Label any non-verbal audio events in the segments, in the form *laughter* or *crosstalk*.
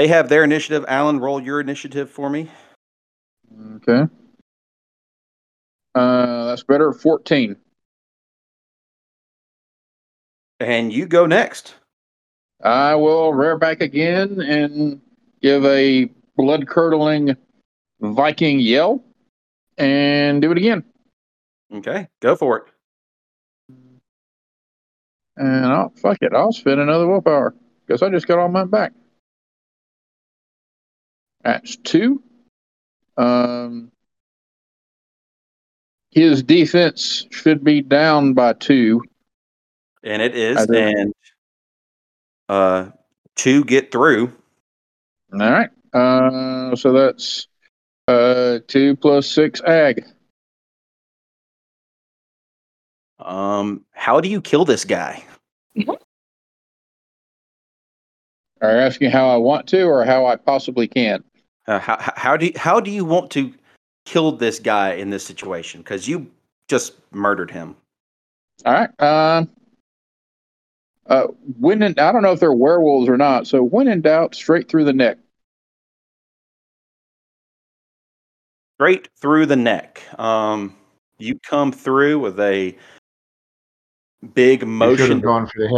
They have their initiative. Alan, roll your initiative for me. Okay. Uh, that's better. 14. And you go next. I will rear back again and give a blood curdling Viking yell and do it again. Okay, go for it. And I'll fuck it. I'll spend another willpower because I just got all mine back. That's two. Um, his defense should be down by two. And it is. And uh, two get through. All right. Uh, so that's uh, two plus six ag. Um, how do you kill this guy? Are you asking how I want to or how I possibly can? Uh, how, how- how do you, how do you want to kill this guy in this situation? Because you just murdered him. All right. Um, uh, when in, I don't know if they're werewolves or not. So when in doubt, straight through the neck. straight through the neck. Um, you come through with a big You should motion. have gone for the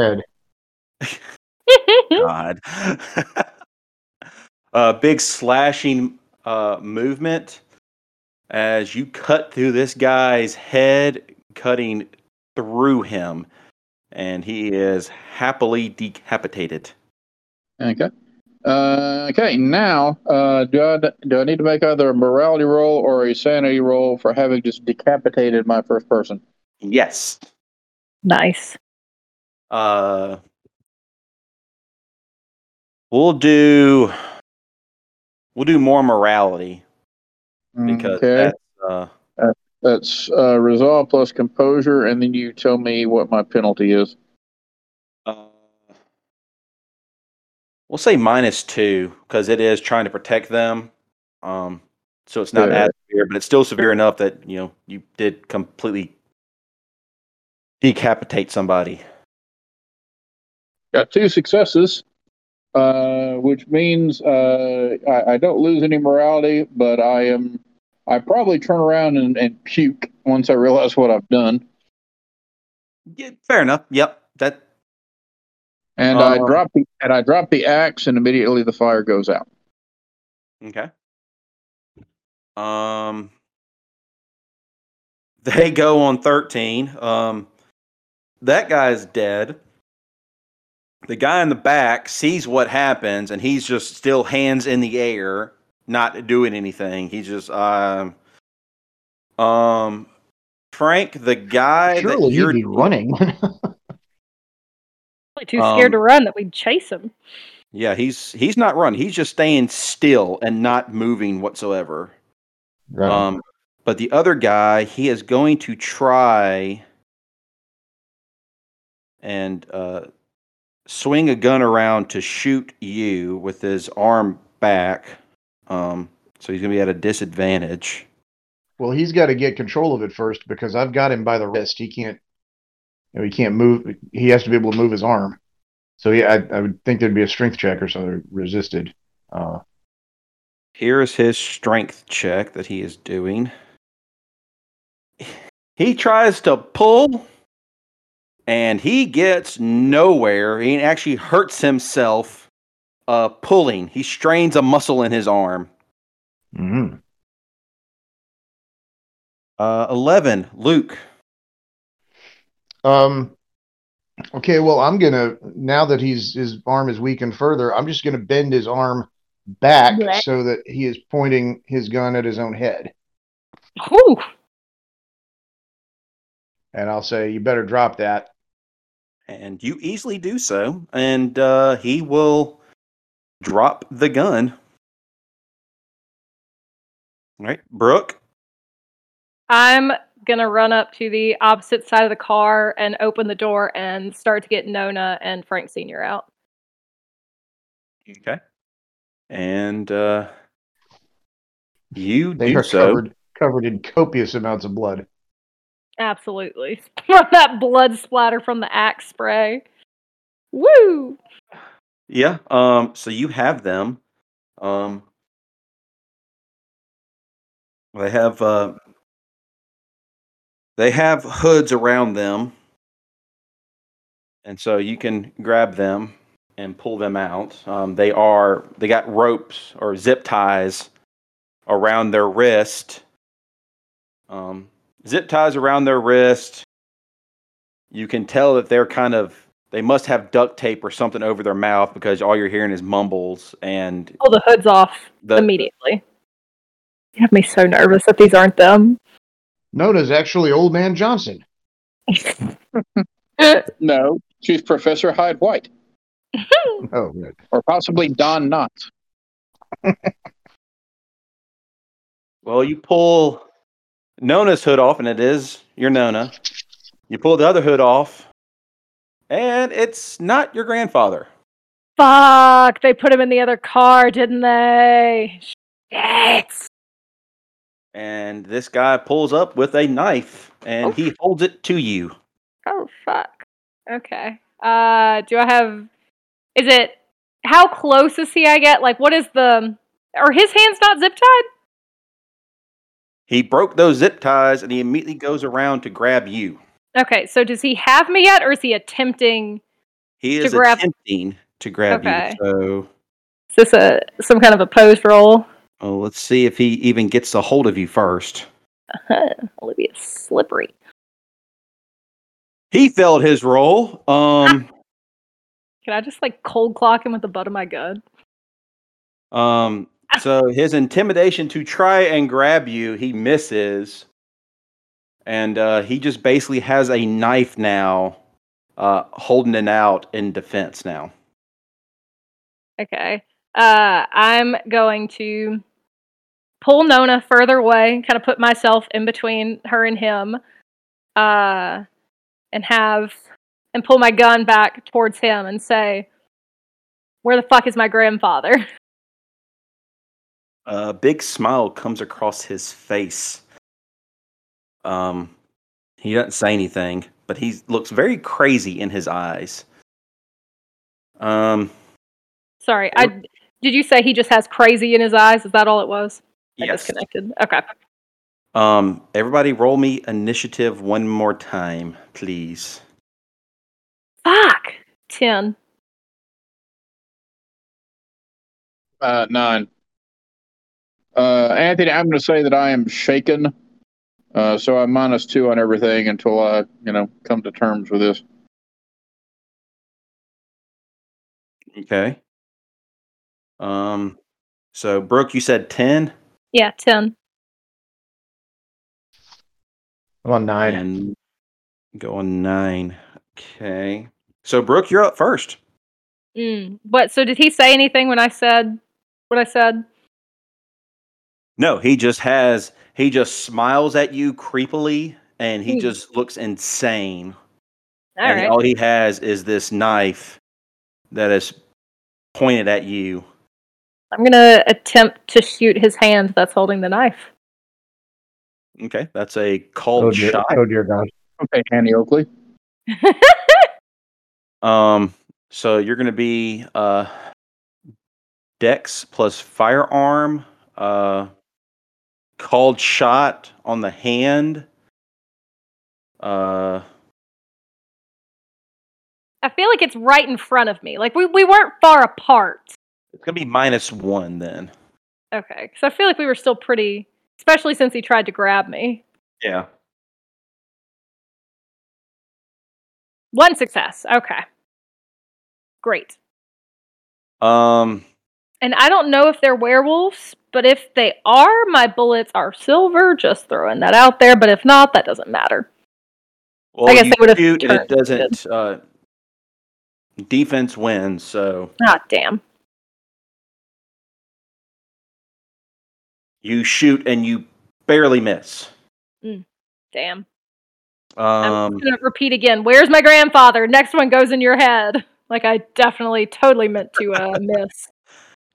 head. *laughs* *laughs* God. *laughs* a big slashing uh, movement as you cut through this guy's head, cutting through him, and he is happily decapitated. Okay. Uh, okay. Now, uh, do I do I need to make either a morality roll or a sanity roll for having just decapitated my first person? Yes. nice. Uh, we'll do. We'll do more morality because okay. that's uh, That's uh, resolve plus composure, and then you tell me what my penalty is. Uh, we'll say minus two because it is trying to protect them. Um, so it's not Yeah. as severe, but it's still severe enough that you know you did completely decapitate somebody. Got two successes, uh, which means uh, I, I don't lose any morality, but I am. I probably turn around and, and puke once I realize what I've done, Yeah, fair enough. Yep, that and I Uh. drop the and I drop the axe, and immediately the fire goes out. okay. Um, they go on thirteen. Um, that guy's dead. The guy in the back sees what happens, and he's just still hands in the air, not doing anything. He's just um, um, Frank, the guy that you're you'd be running. *laughs* Probably too scared Um, to run that we'd chase him. yeah, he's he's not running. He's just staying still and not moving whatsoever. Right. Um, but the other guy, he is going to try and uh, swing a gun around to shoot you with his arm back. Um, so he's going to be at a disadvantage. well, he's got to get control of it first because I've got him by the wrist. He can't. You know, he can't move. He has to be able to move his arm. So yeah, I, I would think there'd be a strength check or something resisted. Uh, Here is his strength check that he is doing. He tries to pull and he gets nowhere. He actually hurts himself uh, pulling. He strains a muscle in his arm. Mm-hmm. Uh, 11, Luke. Um. Okay, well, I'm gonna now that he's his arm is weakened further. I'm just gonna bend his arm back Blech. so that he is pointing his gun at his own head, Whew. and I'll say, "You better drop that." And you easily do so. And uh, he will drop the gun. All right, Brooke. I'm gonna run up to the opposite side of the car and open the door and start to get Nona and Frank Senior out. Okay. And uh, you They do are so. covered covered in copious amounts of blood. Absolutely. *laughs* That blood splatter from the axe spray. Woo! Yeah. Um. So you have them. Um. They have uh. They have hoods around them, and so you can grab them and pull them out. Um, they are they got ropes or zip ties around their wrist. Um, zip ties around their wrist. You can tell that they're kind of they must have duct tape or something over their mouth because all you're hearing is mumbles and Pull the hoods off the immediately. You have me so nervous that these aren't them. Nona's actually Old Man Johnson. *laughs* No, she's Professor Hyde White, *laughs* Oh, right. or possibly Don Knotts. well you pull Nona's hood off and it is your Nona. You pull the other hood off and it's not your grandfather. Fuck! They put him in the other car, didn't they? Shit! And this guy pulls up with a knife and Oh. he holds it to you. Oh fuck. Okay. Uh, do I have? Is it? How close is he? I get like, what is the? Are his hands not zip tied? He broke those zip ties and he immediately goes around to grab you. Okay, so does he have me yet, or is he attempting? He To grab- attempting to grab Okay. you. So Is this a some kind of a pose roll? oh, let's see if he even gets a hold of you first. Olivia's slippery. He failed his roll. Um, *laughs* Can I just like cold clock him with the butt of my gun? um, so his intimidation to try and grab you, he misses, and uh, he just basically has a knife now, uh, holding it out in defense now. Okay. Uh, I'm going to pull Nona further away, kind of put myself in between her and him, uh, and have and pull my gun back towards him and say, "Where the fuck is my grandfather?" *laughs* A big smile comes across his face. Um, he doesn't say anything, but he looks very crazy in his eyes. Um, Sorry, I did you say he just has crazy in his eyes? Is that all it was? I yes. disconnected. Okay. Um, everybody, roll me initiative one more time, please. Fuck. Ten. Uh, nine. Uh, Anthony, I'm going to say that I am shaken. Uh, so I'm minus two on everything until I, you know, come to terms with this. Okay. Um, so Brooke, you said ten, Yeah, ten. I'm on nine. and go on nine. Okay. So Brooke, you're up first. Mm. What? So did he say anything when I said what I said? No, he just has he just smiles at you creepily and he Hmm. just looks insane. All and right. all he has is this knife that is pointed at you. I'm gonna attempt to shoot his hand that's holding the knife. Okay, that's a called Oh dear, shot. oh dear God. Okay, Annie Oakley. *laughs* Um so you're going to be uh dex plus firearm uh called shot on the hand. Uh I feel like it's right in front of me. Like we, we weren't far apart. it's going to be minus 1 then. Okay, because I feel like we were still pretty, especially since he tried to grab me. Yeah. One success. Okay. Great. Um And I don't know if they're werewolves, but if they are, my bullets are silver. Just throwing that out there. But if not, that doesn't matter. well, I guess you they shoot and it doesn't uh defense wins, so Ah, damn. you shoot and you barely miss. Damn. I'm Um gonna repeat again. Where's my grandfather? Next one goes in your head. Like I definitely, totally meant to uh, *laughs* miss.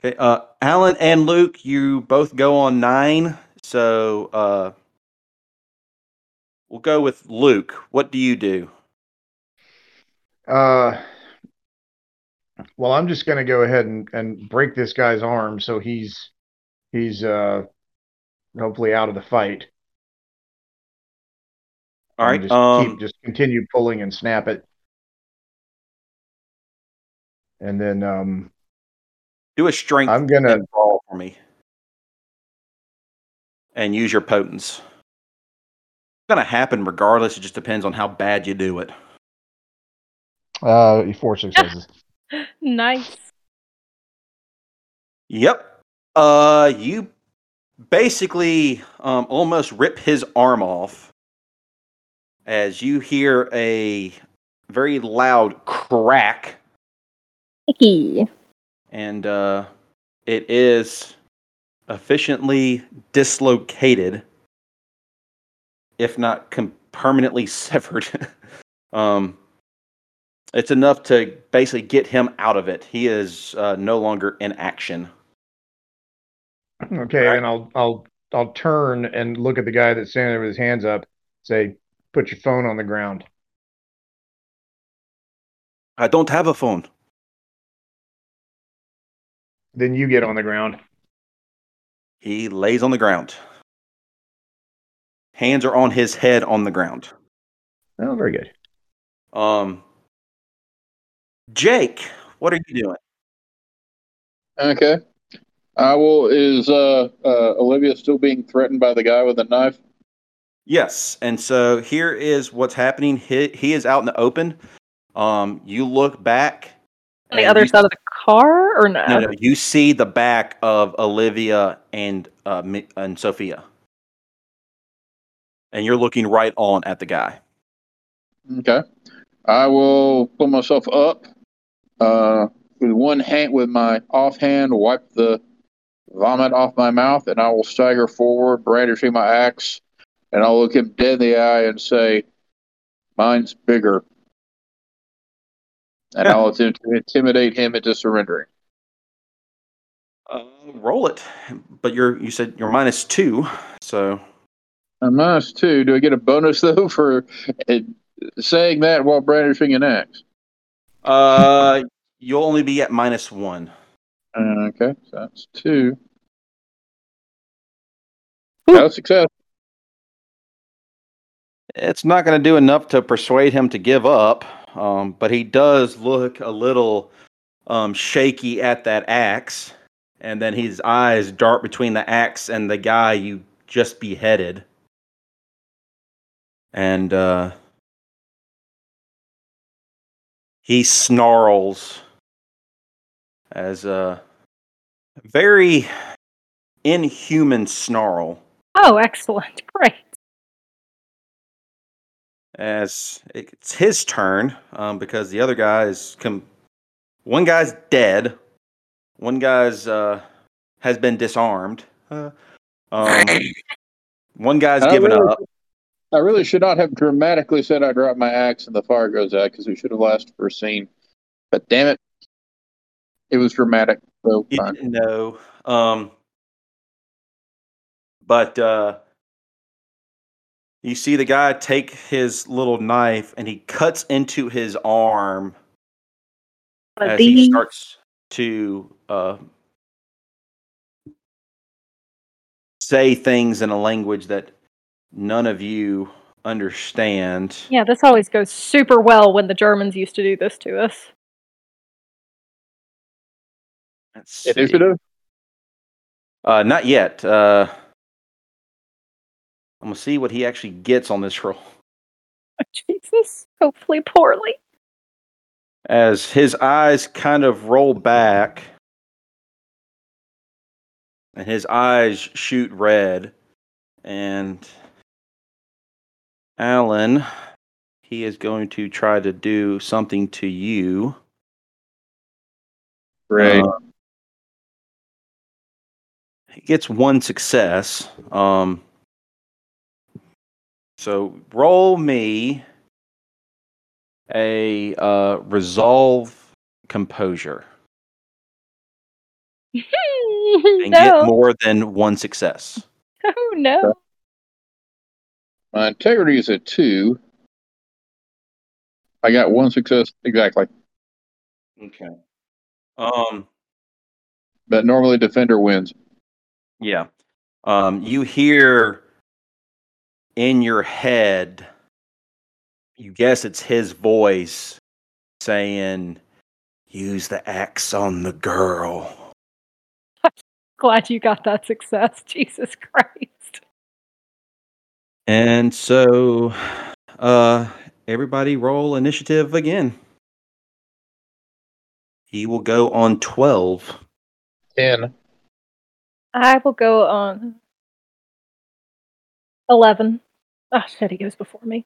Okay, uh, Alan and Luke, you both go on nine. So uh, we'll go with Luke. What do you do? Uh, Well, I'm just going to go ahead and, and break this guy's arm so he's he's uh hopefully out of the fight. All right. Just Um, keep just continue pulling and snap it. And then um do a strength I'm gonna roll for me, and use your potence. It's gonna happen regardless. It just depends on how bad you do it. uh four successes. *laughs* Nice. Yep. Uh, you basically um, almost rip his arm off as you hear a very loud crack, Icky. And uh, it is efficiently dislocated, if not com- permanently *laughs* severed. um, it's enough to basically get him out of it. He is uh, no longer in action. Okay, Right. and I'll I'll I'll turn and look at the guy that's standing there with his hands up, say, put your phone on the ground. I don't have a phone. Then you get on the ground. He lays on the ground. Hands are on his head on the ground. Oh, very good. Um, Jake, what are you doing? Okay. I will. Is uh, uh, Olivia still being threatened by the guy with the knife? Yes, and so here is what's happening. He, he is out in the open. Um, you look back. On the other you- side of the car, or no? No, no, you see the back of Olivia and uh, Mi- and Sophia, and you're looking right on at the guy. Okay. I will pull myself up. Uh, with one hand, with my offhand, wipe the vomit off my mouth, and I will stagger forward, brandishing my axe, and I'll look him dead in the eye and say, "Mine's bigger." And I'll attempt to intimidate him into surrendering. Uh, roll it, but you're you said you're minus two, so I'm minus two. Do I get a bonus *laughs* though for uh, saying that while brandishing an axe? uh, you'll only be at minus one. Uh, okay, so that's two. Ooh. No success. It's not going to do enough to persuade him to give up, um, but he does look a little um, shaky at that axe, and then his eyes dart between the axe and the guy you just beheaded. And uh, he snarls as a very inhuman snarl. Oh, excellent. *laughs* Great. As it's his turn um, because the other guy is com- one guy's dead, one guy's uh, has been disarmed, uh, um, one guy's I given really- up. I really should not have dramatically said I dropped my axe and the fire goes out because we should have lasted for a scene. But damn it, it was dramatic. So didn't um, but uh, you see the guy take his little knife and he cuts into his arm One of as he starts to uh, say things in a language that none of you understand. Yeah, this always goes super well when the Germans used to do this to us. Let's see. Initiative? Uh, not yet. Uh, I'm gonna see what he actually gets on this *laughs* roll. *laughs* Jesus. Hopefully poorly. As his eyes kind of roll back, and his eyes shoot red, and Alan, he is going to try to do something to you. Great. Uh, he gets one success. Um, so roll me a uh, resolve composure *laughs* and get more than one success. *laughs* Oh no. my integrity is a two. I got one success exactly. Okay. Um, But normally defender wins. yeah. Um, you hear in your head, you guess it's his voice saying, "Use the axe on the girl." *laughs* Glad you got that success. *laughs* Jesus Christ. And so, uh, everybody roll initiative again. He will go on 12. Ten. I will go on 11. Oh, shit, he goes before me.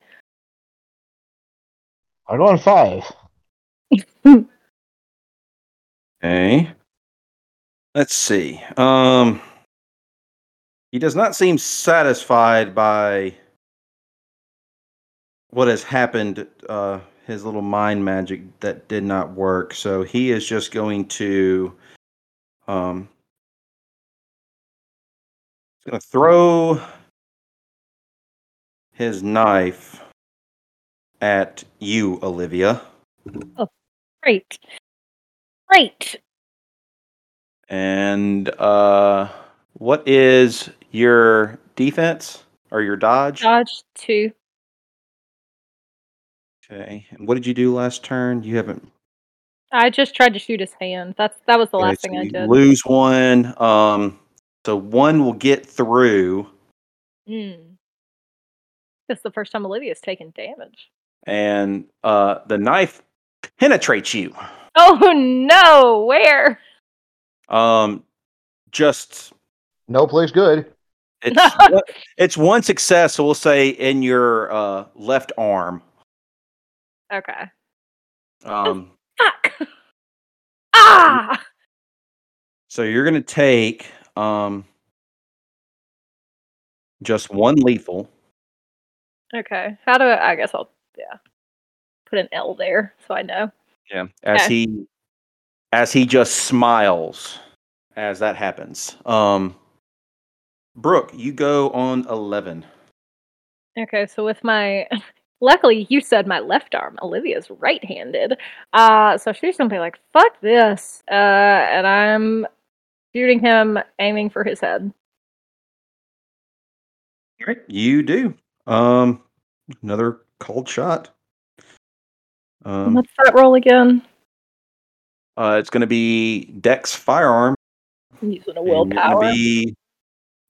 I go on five. *laughs* Okay. Let's see. Um, he does not seem satisfied by what has happened. Uh, his little mind magic that did not work. So he is just going to, um, going to throw his knife at you, Olivia. Great. Great. And uh, what is your defense or your dodge? Dodge two. Okay. And what did you do last turn? You haven't. I just tried to shoot his hand. That's that was the okay, last so thing I did. Lose one. Um, so one will get through, Mm. This is the first time Olivia's taken damage. and uh, the knife penetrates you. Oh no! Where? Um, just No place good. it's *laughs* one, it's one success. So we'll say in your uh, left arm. Okay. Um, *laughs* Fuck. Ah! So you're going to take um, just one lethal. Okay. How do I? I guess I'll yeah. Put an L there so I know. Yeah. As Okay. he as he just smiles as that happens. Um, Brooke, you go on eleven. Okay, so with my *laughs* luckily you said my left arm, Olivia's right handed. Uh so she's gonna be like, fuck this. Uh and I'm shooting him, aiming for his head. Right. You do. Um, another called shot. Um, What's that roll again? uh, it's going to be Dex firearm. I'm using a and you're gonna willpower. Be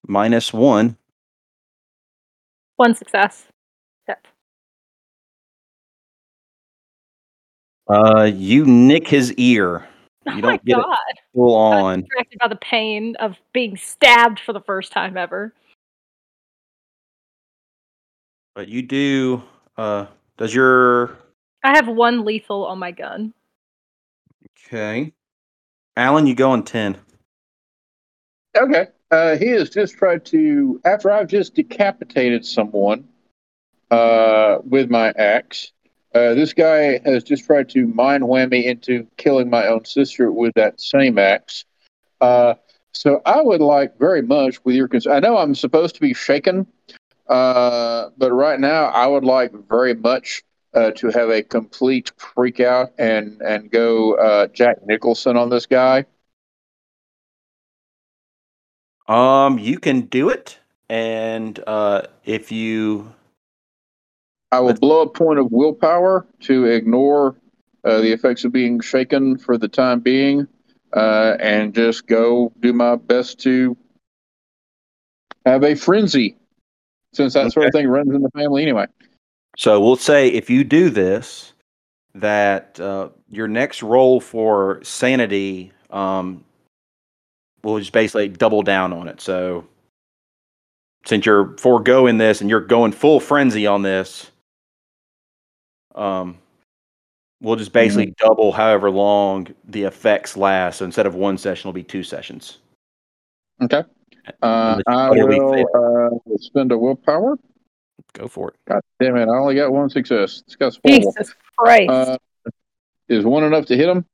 minus one. One success. Yep. Uh, you nick his ear. Oh You my don't get it god. full on. distracted by the pain of being stabbed for the first time ever. But you do. Uh, does your I have one lethal on my gun. okay, Alan? You go on ten. Okay. Uh, he has just tried to, after I've just decapitated someone uh, with my axe, uh, this guy has just tried to mind whammy into killing my own sister with that same axe. Uh, so I would like very much, with your consent, I know I'm supposed to be shaken, uh, but right now I would like very much uh, to have a complete freak out and, and go uh, Jack Nicholson on this guy. Um, you can do it, and uh, if you I will blow a point of willpower to ignore uh, the effects of being shaken for the time being, uh, and just go do my best to have a frenzy, since that sort of thing runs in the family anyway. So we'll say if you do this, that uh, your next roll for sanity um, will just basically double down on it. So since you're foregoing this and you're going full frenzy on this, um, we'll just basically double however long the effects last. So instead of one session, it'll be two sessions. Okay. Uh, I will uh, spend a willpower. Go for it. God damn it! I only got one success. This guy's horrible. Jesus Christ. Uh, is one enough to hit him?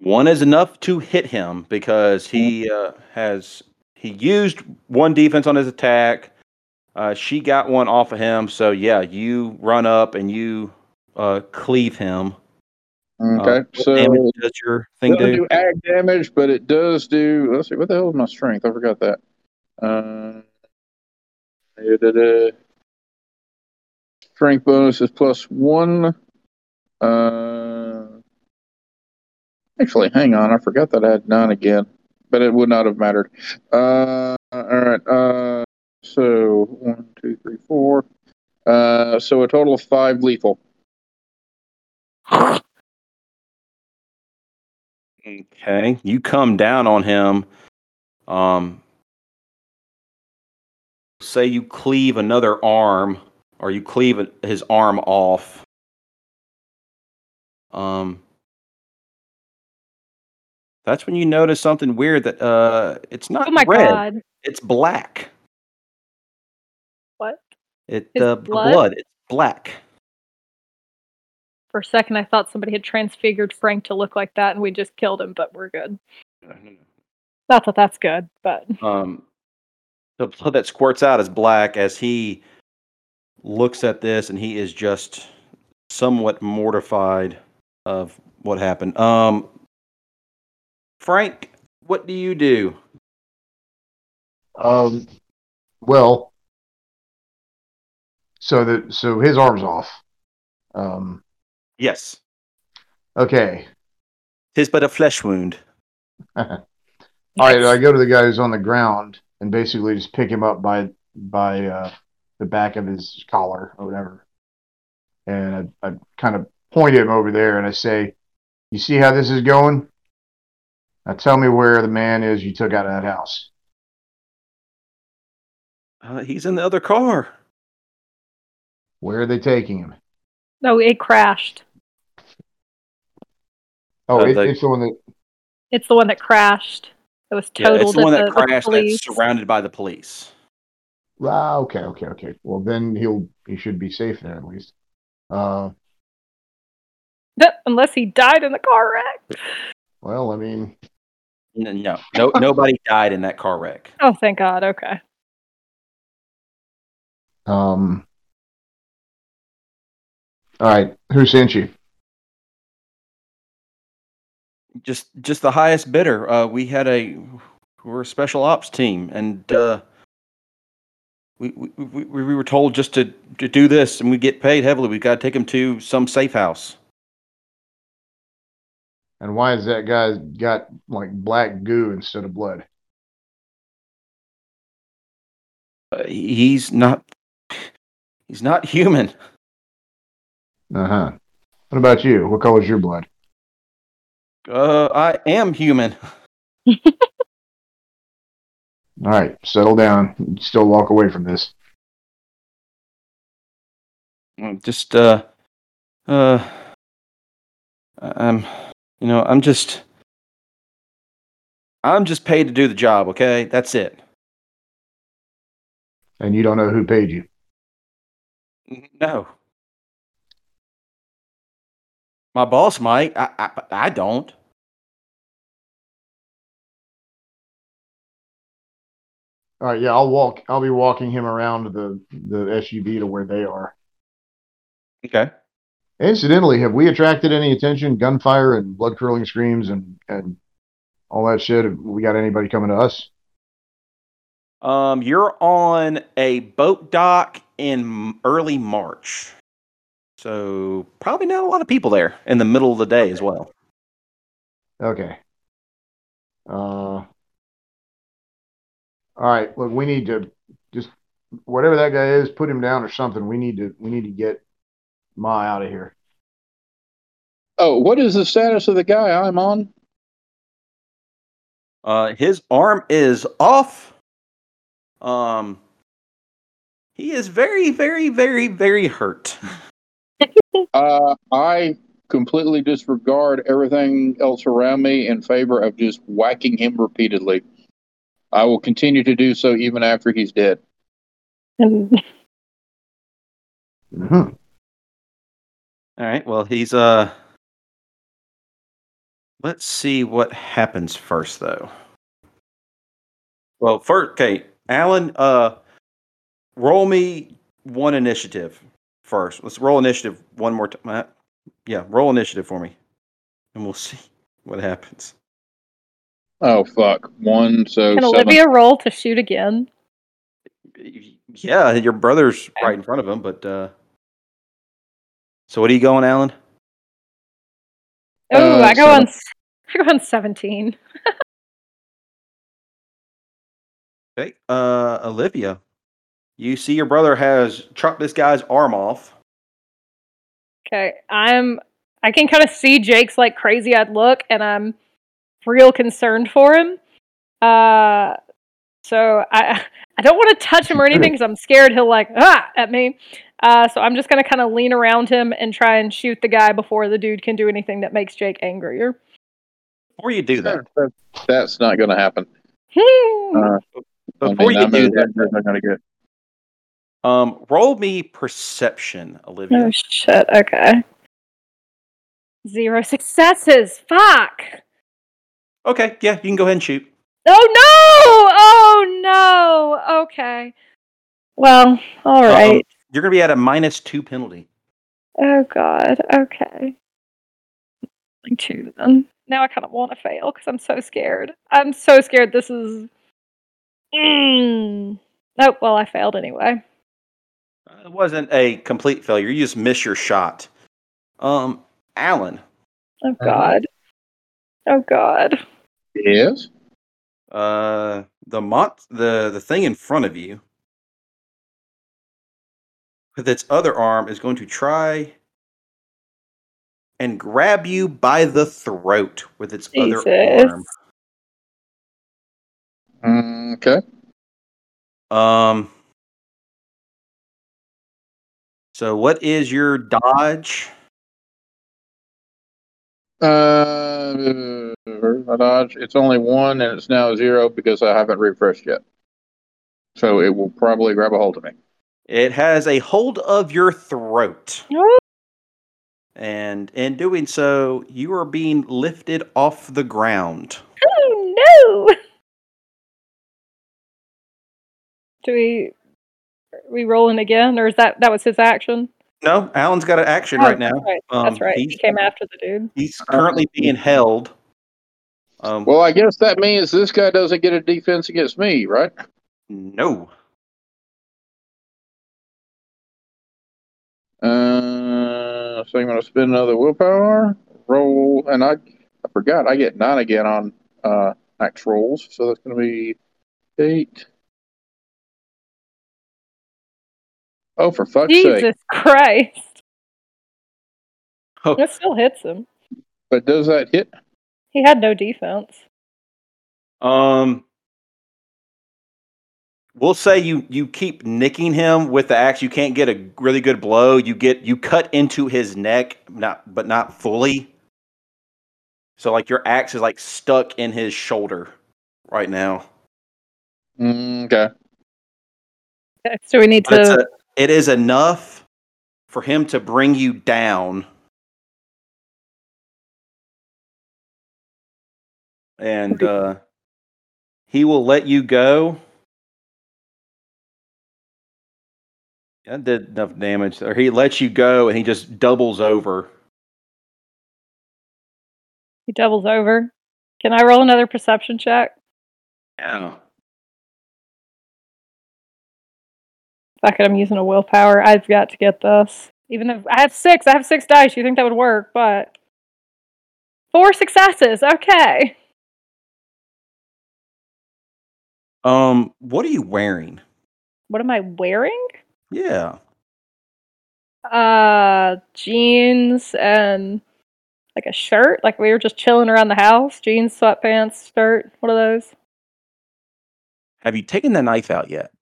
One is enough to hit him because he uh, has he used one defense on his attack. Uh, she got one off of him, so yeah, you run up and you uh, cleave him. Okay, Uh, so damage does your thing do? do ag damage, but it does do. Let's see, what the hell is my strength? I forgot that. Uh, strength bonus is plus one. Uh, actually, hang on, I forgot that I had nine again, but it would not have mattered. Uh, all right. Uh, so one, two, three, four. Uh, so a total of five lethal. Okay, you come down on him. Um, say you cleave another arm, or you cleave his arm off. Um, that's when you notice something weird. That uh, it's not Oh my red; god. it's black. What? It His uh, blood? blood. It's black. For a second, I thought somebody had transfigured Frank to look like that and we just killed him, but we're good. Not that that's good, but um, the blood that squirts out is black as he looks at this and he is just somewhat mortified of what happened. Um, Frank, what do you do? Um, well, so the so his arm's off. Um, Yes, okay. tis but a flesh wound. *laughs* All right, I go to the guy who's on the ground and basically just pick him up by by uh, the back of his collar or whatever, and I, I kind of point him over there and I say, "You see how this is going? Now tell me where the man is you took out of that house." Uh, he's in the other car. Where are they taking him? no, it crashed. Oh, it, they- it's the one that. It's the one that crashed. It was Yeah, totaled it's the one that the, with the crashed. That's surrounded by the police. Ah, okay, okay, okay. Well, then he'll he should be safe there at least. Uh, Unless he died in the car wreck. well, I mean, N- No, no, *laughs* nobody died in that car wreck. Oh, thank God. Okay. um, all right. Who sent you? Just just the highest bidder. Uh, we had a we're a special ops team, and uh, we, we we we were told just to to do this, and we get paid heavily. We got to take him to some safe house. And why has that guy got like black goo instead of blood? Uh, he's not he's not *laughs* human. Uh huh. What about you? What color is your blood? Uh, I am human. *laughs* All right, settle down. You Still walk away from this. Mm, Just uh, uh, I'm you know I'm just I'm just paid to do the job. Okay, that's it. And you don't know who paid you. No. My boss might. I, I, I don't. All right, yeah, I'll walk. I'll be walking him around the the SUV to where they are. Okay. Incidentally, have we attracted any attention? Gunfire and blood curdling screams and and all that shit. Have we got anybody coming to us? Um, you're on a boat dock in early March, so probably not a lot of people there in the middle of the day as well. Okay. Uh. All right. Look, we need to just whatever that guy is, put him down or something. We need to we need to get Ma out of here. Oh, what is the status of the guy I'm on? Uh, his arm is off. Um, he is very, very, very, very hurt. *laughs* Uh, I completely disregard everything else around me in favor of just whacking him repeatedly. I will continue to do so even after he's dead. And *laughs* hmm All right. Well, he's uh. Let's see what happens first, though. Well, first, okay, Alan. Uh, roll me one initiative first. Let's roll initiative one more time. Yeah, roll initiative for me. and we'll *laughs* see what happens. Oh fuck. One so Can seven. Olivia roll to shoot again? Yeah, your brother's right in front of him, but uh so what are you going, Alan? Oh, Uh, I go seven. on. s- I go on seventeen. *laughs* Okay. Uh Olivia. You see your brother has chopped this guy's arm off. Okay, I'm. I can kind of see Jake's like crazy eyed look, and I'm real concerned for him. Uh, so I *laughs* I don't want to touch him or anything *laughs* because I'm scared he'll like ah at me. Uh, so I'm just gonna kind of lean around him and try and shoot the guy before the dude can do anything that makes Jake angrier. Before you do that, That- That's not going to happen. Hmm. Uh, before I mean, you I'm do a- that, that's not going to get. Um roll me perception, Olivia. oh shit. Okay. Zero successes. Fuck. Okay, yeah, you can go ahead and shoot. Oh no! Oh no! Okay. Well, all Um, right. you're gonna be at a minus two penalty. Oh god. Okay. Like two then. Now I kind of want to fail because I'm so scared. I'm so scared. This is. Mm. Oh well, I failed anyway. It wasn't a complete failure. You just miss your shot. Um, Alan, Oh god. Oh god. Yes. uh, the mont the the thing in front of you with its other arm is going to try and grab you by the throat with its other arm. Mm, okay. Um. So, what is your dodge? Uh, my dodge. It's only one, and it's now zero because I haven't refreshed yet. So it will probably grab a hold of me. It has a hold of your throat. And in doing so, you are being lifted off the ground. oh no! *laughs* Do we? Are we rolling again, or is that that was his action? No, Alan's got an action Oh, right now. That's right. Um, That's right. He came after the dude. He's currently being held. Um, Well, I guess that means this guy doesn't get a defense against me, right? no. Uh, so I'm going to spend another willpower roll, and I I forgot I get nine again on uh axe rolls, so that's going to be eight. Oh, for fuck's Jesus sake! Jesus Christ! Oh. That still hits him. But does that hit? He had no defense. Um, we'll say you you keep nicking him with the axe. You can't get a really good blow. You get you cut into his neck, not but not fully. So like your axe is like stuck in his shoulder right now. Mm, okay. Okay, so we need But it's to. It is enough for him to bring you down. And uh, he will let you go. That did enough damage. Or he lets you go and he just doubles over. He doubles over. Can I roll another perception check? Yeah. Fuck it, I'm using a willpower. I've got to get this. Even though I have six, I have six dice. You think that would work, but four successes. Okay. Um, what are you wearing? What am I wearing? Yeah. Uh, jeans and like a shirt. Like we were just chilling around the house. Jeans, sweatpants, shirt. One of those. Have you taken the knife out yet?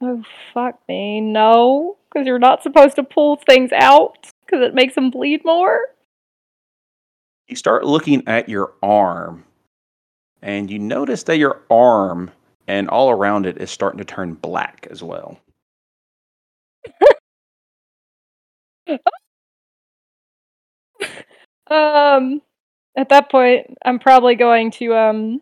Oh fuck me, no, because you're not supposed to pull things out because it makes them bleed more. you start looking at your arm and you notice that your arm and all around it is starting to turn black as well. *laughs* Um, at that point, I'm probably going to um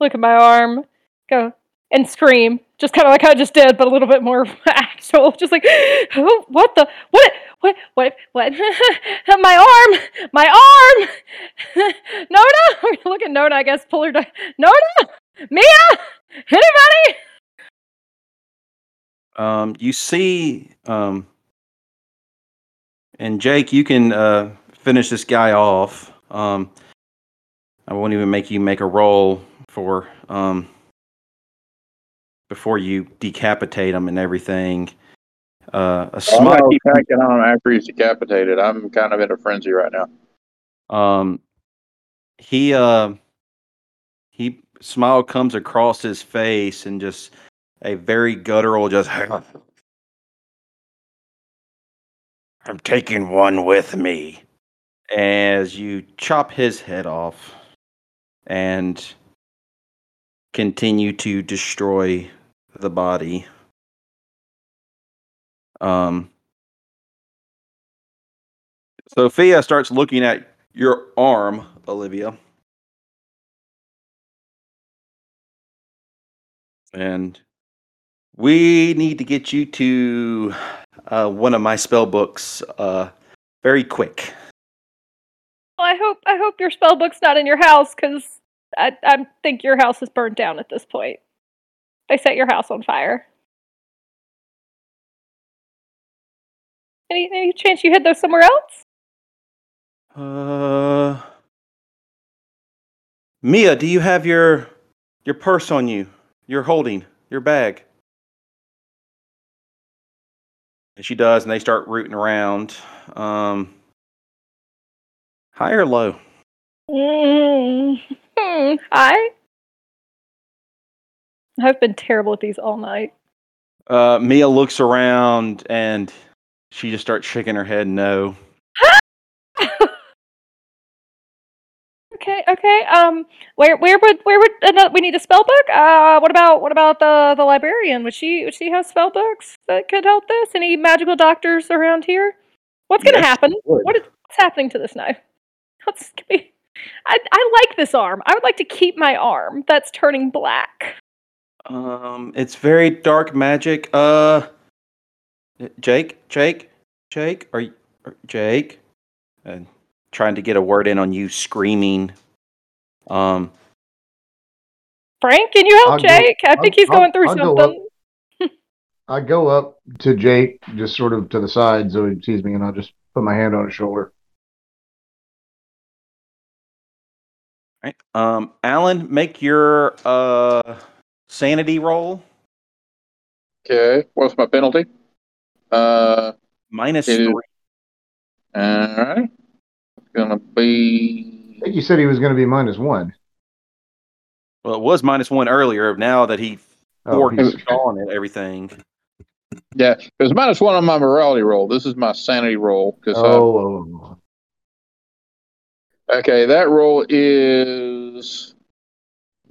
look at my arm, go, and scream, just kind of like I just did, but a little bit more *laughs* actual. Just like, oh, what the, what, what, what, what? *laughs* my arm, my arm. *laughs* Nona, look at Nona. I guess pull her down. Nona, Mia, anybody? Um, you see, um, and Jake, you can uh, finish this guy off. Um, I won't even make you make a roll for um, before you decapitate him and everything. Uh, a I'm smite. not attacking on after he's decapitated. I'm kind of in a frenzy right now. Um, he uh, he smile comes across his face and just a very guttural just. *laughs* I'm taking one with me. As you chop his head off and continue to destroy the body. Um, Sophia starts looking at your arm, Olivia. And we need to get you to uh, one of my spell books uh, very quick. Well, I hope I hope your spell book's not in your house because I I think your house is burned down at this point. They set your house on fire. Any any chance you hid those somewhere else? Uh, Mia, do you have your your purse on you? You're holding your bag. And she does, and they start rooting around. Um, high or low? *laughs* Mm, hmm, I I've been terrible at these all night. Uh, Mia looks around and she just starts shaking her head no. *laughs* Okay, okay. Um, where where would where would uh, we need a spell book? Uh, what about what about the the librarian? Would she would she have spell books that could help this? Any magical doctors around here? What's gonna Yes, happen? What is what's happening to this knife? *laughs* What's I I like this arm. I would like to keep my arm that's turning black. Um, it's very dark magic. Uh, Jake, Jake, Jake, are you, are- Jake? And trying to get a word in on you screaming. Um, Frank, can you help I'll go- Jake? I think I'll- he's going I'll- through I'll go something. I go up to Jake, just sort of to the side, so he sees me, and I'll just put my hand on his shoulder. right. Um, Alan, make your uh sanity roll Okay, what's my penalty? Uh, minus It is- three. all right. It's gonna be. I be. think you said he was going to be minus one. Well, it was minus one earlier. Now that he Oh, poured he's- his on and everything. Yeah, it was minus one on my morality roll. This is my sanity roll. Cause, uh, oh, oh, oh. okay, that roll is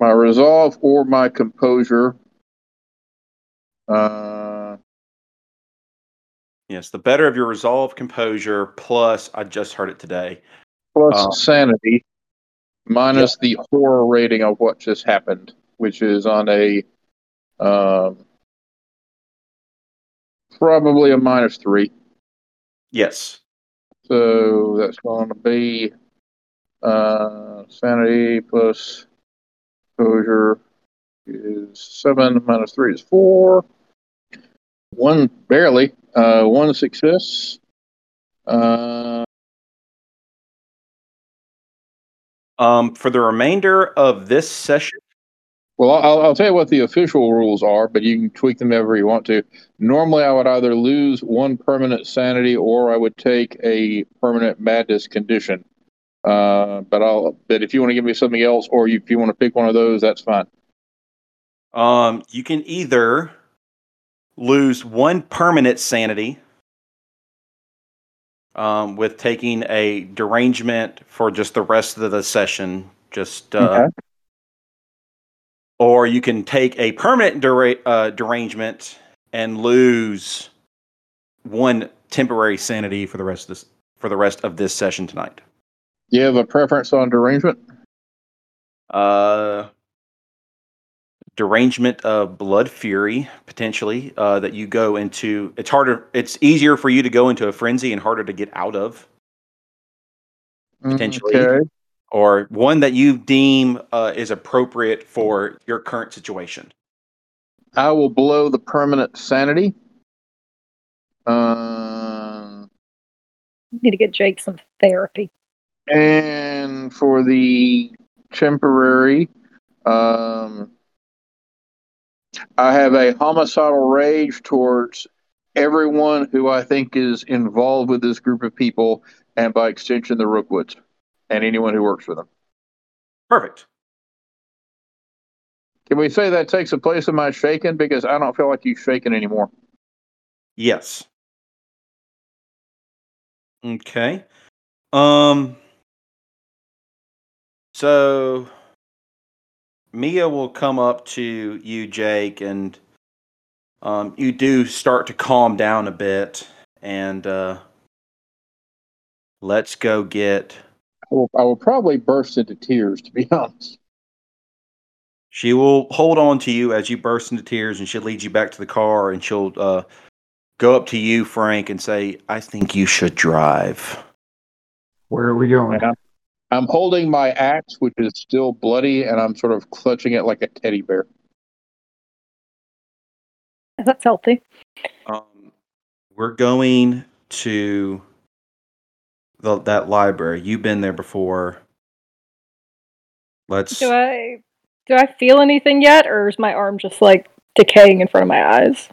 my resolve or my composure. Uh, Yes, the better of your resolve, composure, plus I just heard it today. plus Oh. sanity, minus the horror rating of what just happened, which is on a um, probably a minus three. Yes. So that's going to be uh, sanity plus composure is seven minus three is four. One barely. Uh, one success. Uh, Um, for the remainder of this session, well, I'll, I'll tell you what the official rules are, but you can tweak them ever you want to. Normally, I would either lose one permanent sanity or I would take a permanent madness condition. Uh, but I'll. But if you want to give me something else, or you, if you want to pick one of those, that's fine. um, you can either lose one permanent sanity um, with taking a derangement for just the rest of the session, just uh, Okay. or you can take a permanent dera- uh, derangement and lose one temporary sanity for the rest of this for the rest of this session tonight. You have a preference on derangement? Uh, derangement of blood fury potentially uh, that you go into. It's harder. It's easier for you to go into a frenzy and harder to get out of. Potentially. Okay. or one that you deem uh, is appropriate for your current situation. I will blow the permanent sanity. Uh, Need to get Jake some therapy. And for the temporary, um, I have a homicidal rage towards everyone who I think is involved with this group of people, and by extension, the Rookwoods, and anyone who works with them. Perfect. Can we say that takes the place of my shaking? Because I don't feel like you're shaking anymore. Yes. Okay. Um. So Mia will come up to you, Jake, and um, you do start to calm down a bit, and uh, let's go get. I will, I will probably burst into tears, to be *laughs* honest. She will hold on to you as you burst into tears, and she'll lead you back to the car, and she'll uh, go up to you, Frank, and say, "I think you should drive." Where are we going? And I'm, I'm holding my axe, which is still bloody, and I'm sort of clutching it like a teddy bear. That's healthy. Um, we're going to the, that library. You've been there before. Let's. Do I do I feel anything yet, or is my arm just like decaying in front of my eyes?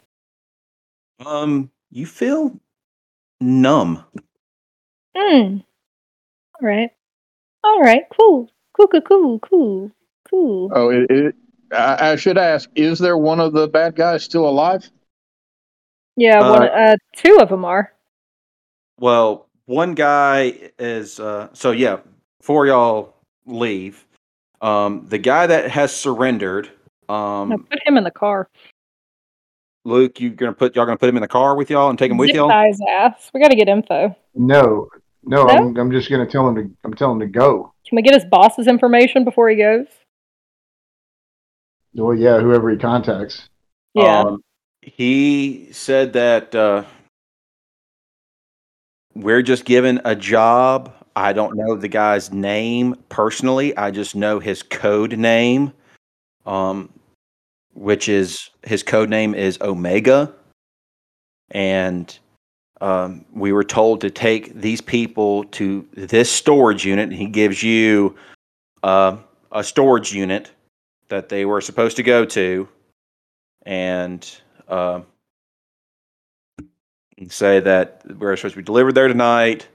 Um, you feel numb. Hmm. All right. All right. Cool. Cool. Cool. Cool. Cool. Cool. Oh, it, it, I, I should ask: Is there one of the bad guys still alive? Yeah. Uh, one. Uh. Two of them are. Well, one guy is. Uh, so yeah, before y'all leave, um, the guy that has surrendered. I Um, put him in the car. Luke, you gonna put y'all gonna put him in the car with y'all and take him with Zip y'all? tie his ass. We got to get info. No, no, No? I'm, I'm just going to tell him to. I'm telling him to go. Can we get his boss's information before he goes? Well, yeah, whoever he contacts. Yeah. Um, he said that uh, we're just given a job. I don't know the guy's name personally. I just know his code name, um, which is his code name is Omega. And um, we were told to take these people to this storage unit. And he gives you uh, a storage unit that they were supposed to go to and uh, say that we're supposed to be delivered there tonight.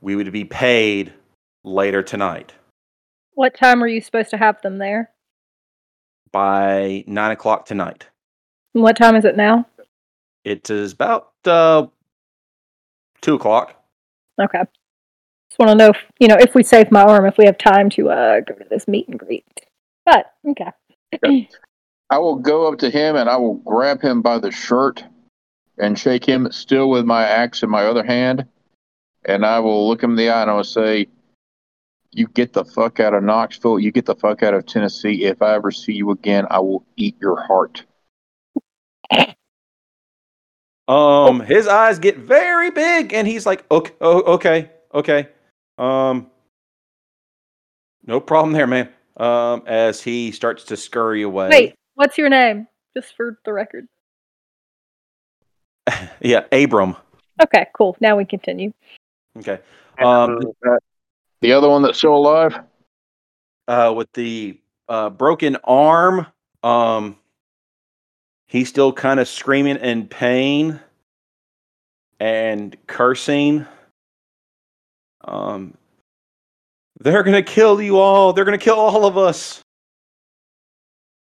We would be paid later tonight what time were you supposed to have them there? by nine o'clock tonight. And what time is it now? It is about uh, two o'clock. Okay. Just want to know, if, you know, if we save my arm, if we have time to uh go to this meet and greet. But okay. *clears throat* I will go up to him and I will grab him by the shirt and shake him, still with my axe in my other hand. And I will look him in the eye and I will say, You get the fuck out of Knoxville. You get the fuck out of Tennessee. If I ever see you again, I will eat your heart. *laughs* Um, his eyes get very big, and he's like, "Okay, oh, okay, okay, um, no problem there, man." Um, as he starts to scurry away. Wait, what's your name? Just for the record. *laughs* yeah, Abram. Okay, cool. Now we continue. Okay. Um, Uh, the other one that's still alive? uh, with the uh, broken arm. Um, he's still kind of screaming in pain and cursing. Um, they're gonna kill you all. They're gonna kill all of us.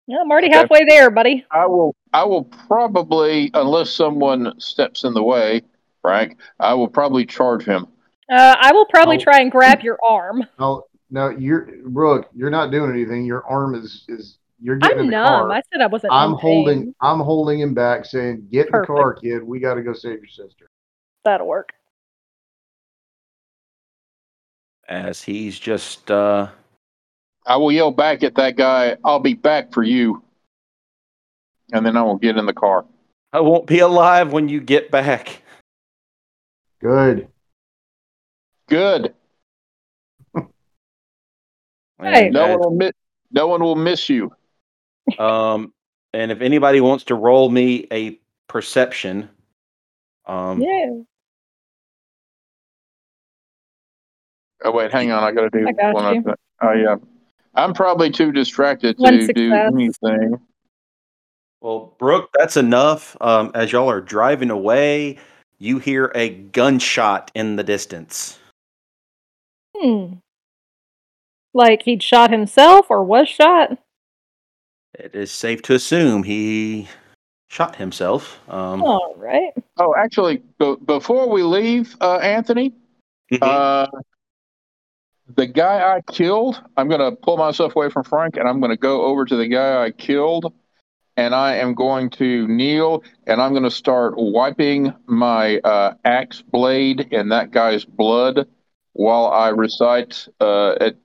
Yeah, I'm already Okay. halfway there, buddy. I will I will probably unless someone steps in the way, Frank, I will probably charge him. Uh, I will probably Oh. try and grab your arm. No, no, you're Brooke. You're not doing anything. Your arm is is you're getting I'm in the numb. car. I said I wasn't. I'm in holding. pain. I'm holding him back, saying, "Get in the car, kid. We got to go save your sister." That'll work. As he's just uh, I will yell back at that guy, I'll be back for you. and then I will get in the car. I won't be alive when you get back. Good. Good. *laughs* Hey. No And, one will miss. No one will miss you. Um, and if anybody wants to roll me a perception, um, Yeah. Oh wait, hang on. I got to do I got one you. other. Oh yeah. I'm probably too distracted to One do anything. Well, Brooke, that's enough. Um, as y'all are driving away, you hear a gunshot in the distance. Hmm. Like he'd shot himself or was shot? It is safe to assume he shot himself. Um, All right. Oh, actually, b- before we leave, uh, Anthony, mhm. uh, the guy I killed, I'm going to pull myself away from Frank and I'm going to go over to the guy I killed and I am going to kneel and I'm going to start wiping my uh, axe blade in that guy's blood while I recite. Uh, it,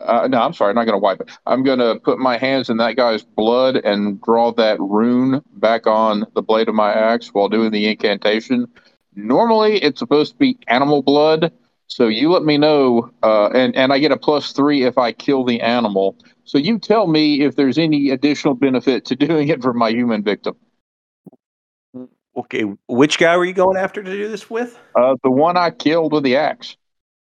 uh, no, I'm sorry, I'm not going to wipe it. I'm going to put my hands in that guy's blood and draw that rune back on the blade of my axe while doing the incantation. Normally, it's supposed to be animal blood. So you let me know, uh, and and I get a plus three if I kill the animal. So you tell me if there's any additional benefit to *laughs* doing it for my human victim. okay, which guy were you going after to do this with? Uh, the one I killed with the axe.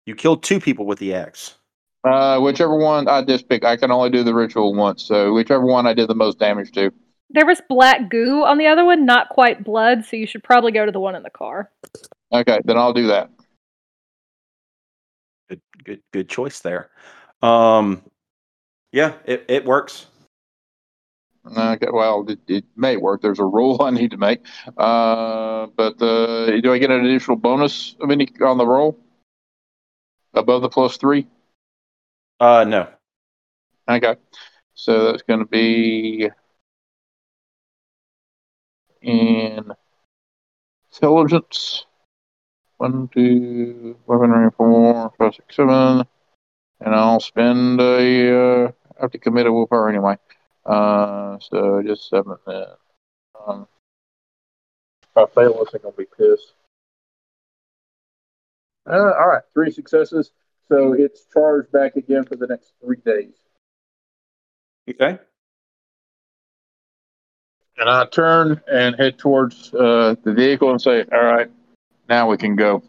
You killed two people with the axe. Uh, whichever one I just pick, I can only do the ritual once. So whichever one I did the most damage to. There was black goo on the other one, not quite blood, so you should probably go to the one in the car. Okay, then I'll do that. Good, good, good choice there. Um, yeah, it, it works. Okay, well, it, it may work. There's a rule *laughs* I need to make. Uh, but uh, do I get an additional bonus of any on the roll above the plus three? Uh, no. Okay. So that's going to be in intelligence. One, two, weaponry, four, five, six, seven. And I'll spend a, uh, I have to commit a willpower anyway. Uh, so just seven then. Um, if I fail this, I'm going to be pissed. Uh, all right, three successes. So it's charged back again for the next three days. Okay. And I turn and head towards uh, the vehicle and say, "All right, now we can go."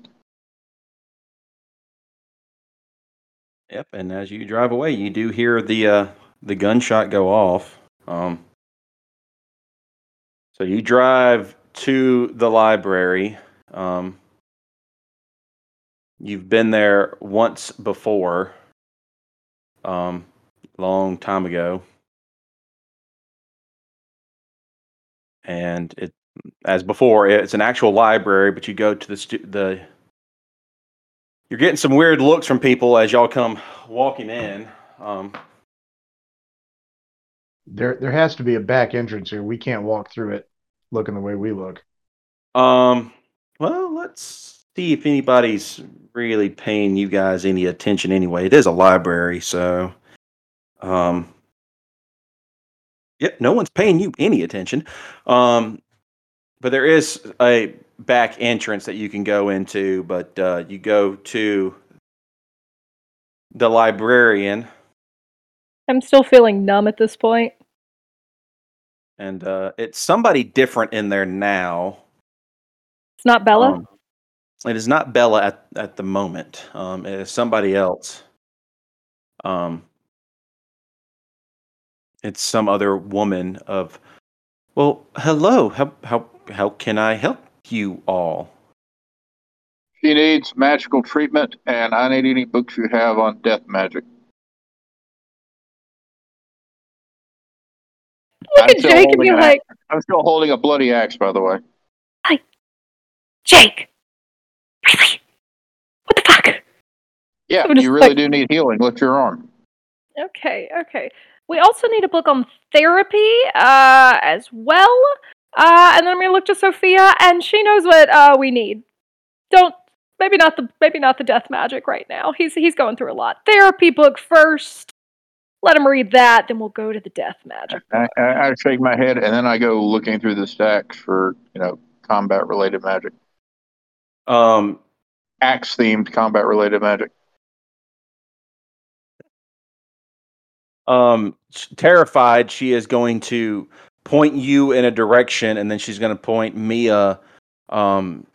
Yep. And as you drive away, you do hear the uh, the gunshot go off. Um, so you drive to the library. Um, you've been there once before, um, long time ago, and it as before it's an actual library, but you go to the stu- the you're getting some weird looks from people as y'all come walking in. Um, There, there has to be a back entrance here. We can't walk through it looking the way we look. um, well, let's see if anybody's really paying you guys any attention anyway. It is a library, so um, yep, no one's paying you any attention. Um, but there is a back entrance that you can go into, but uh, you go to the librarian. I'm still feeling numb at this point. and uh, it's somebody different in there now. It's not Bella. Um, it is not Bella at, at the moment. Um, it is somebody else. Um, it's some other woman of. Well, hello. How how how can I help you all? She needs magical treatment, and I need any books you have on death magic. Look I'm at still Jake and holding be an like, I'm still holding a bloody axe, by the way. Jake, really? What the fuck? Yeah, you really like- do need healing. Lift your arm. Okay, okay. We also need a book on therapy uh, as well. Uh, and then I'm gonna look to Sophia, and she knows what uh, we need. Don't maybe not the maybe not the death magic right now. He's he's going through a lot. Therapy book first. let him read that. Then we'll go to the death magic. I, I, I shake my head and then I go looking through the stacks for you know combat related magic, Um, axe themed combat related magic. Um, terrified, she is going to point you in a direction, and then she's going to point Mia, um,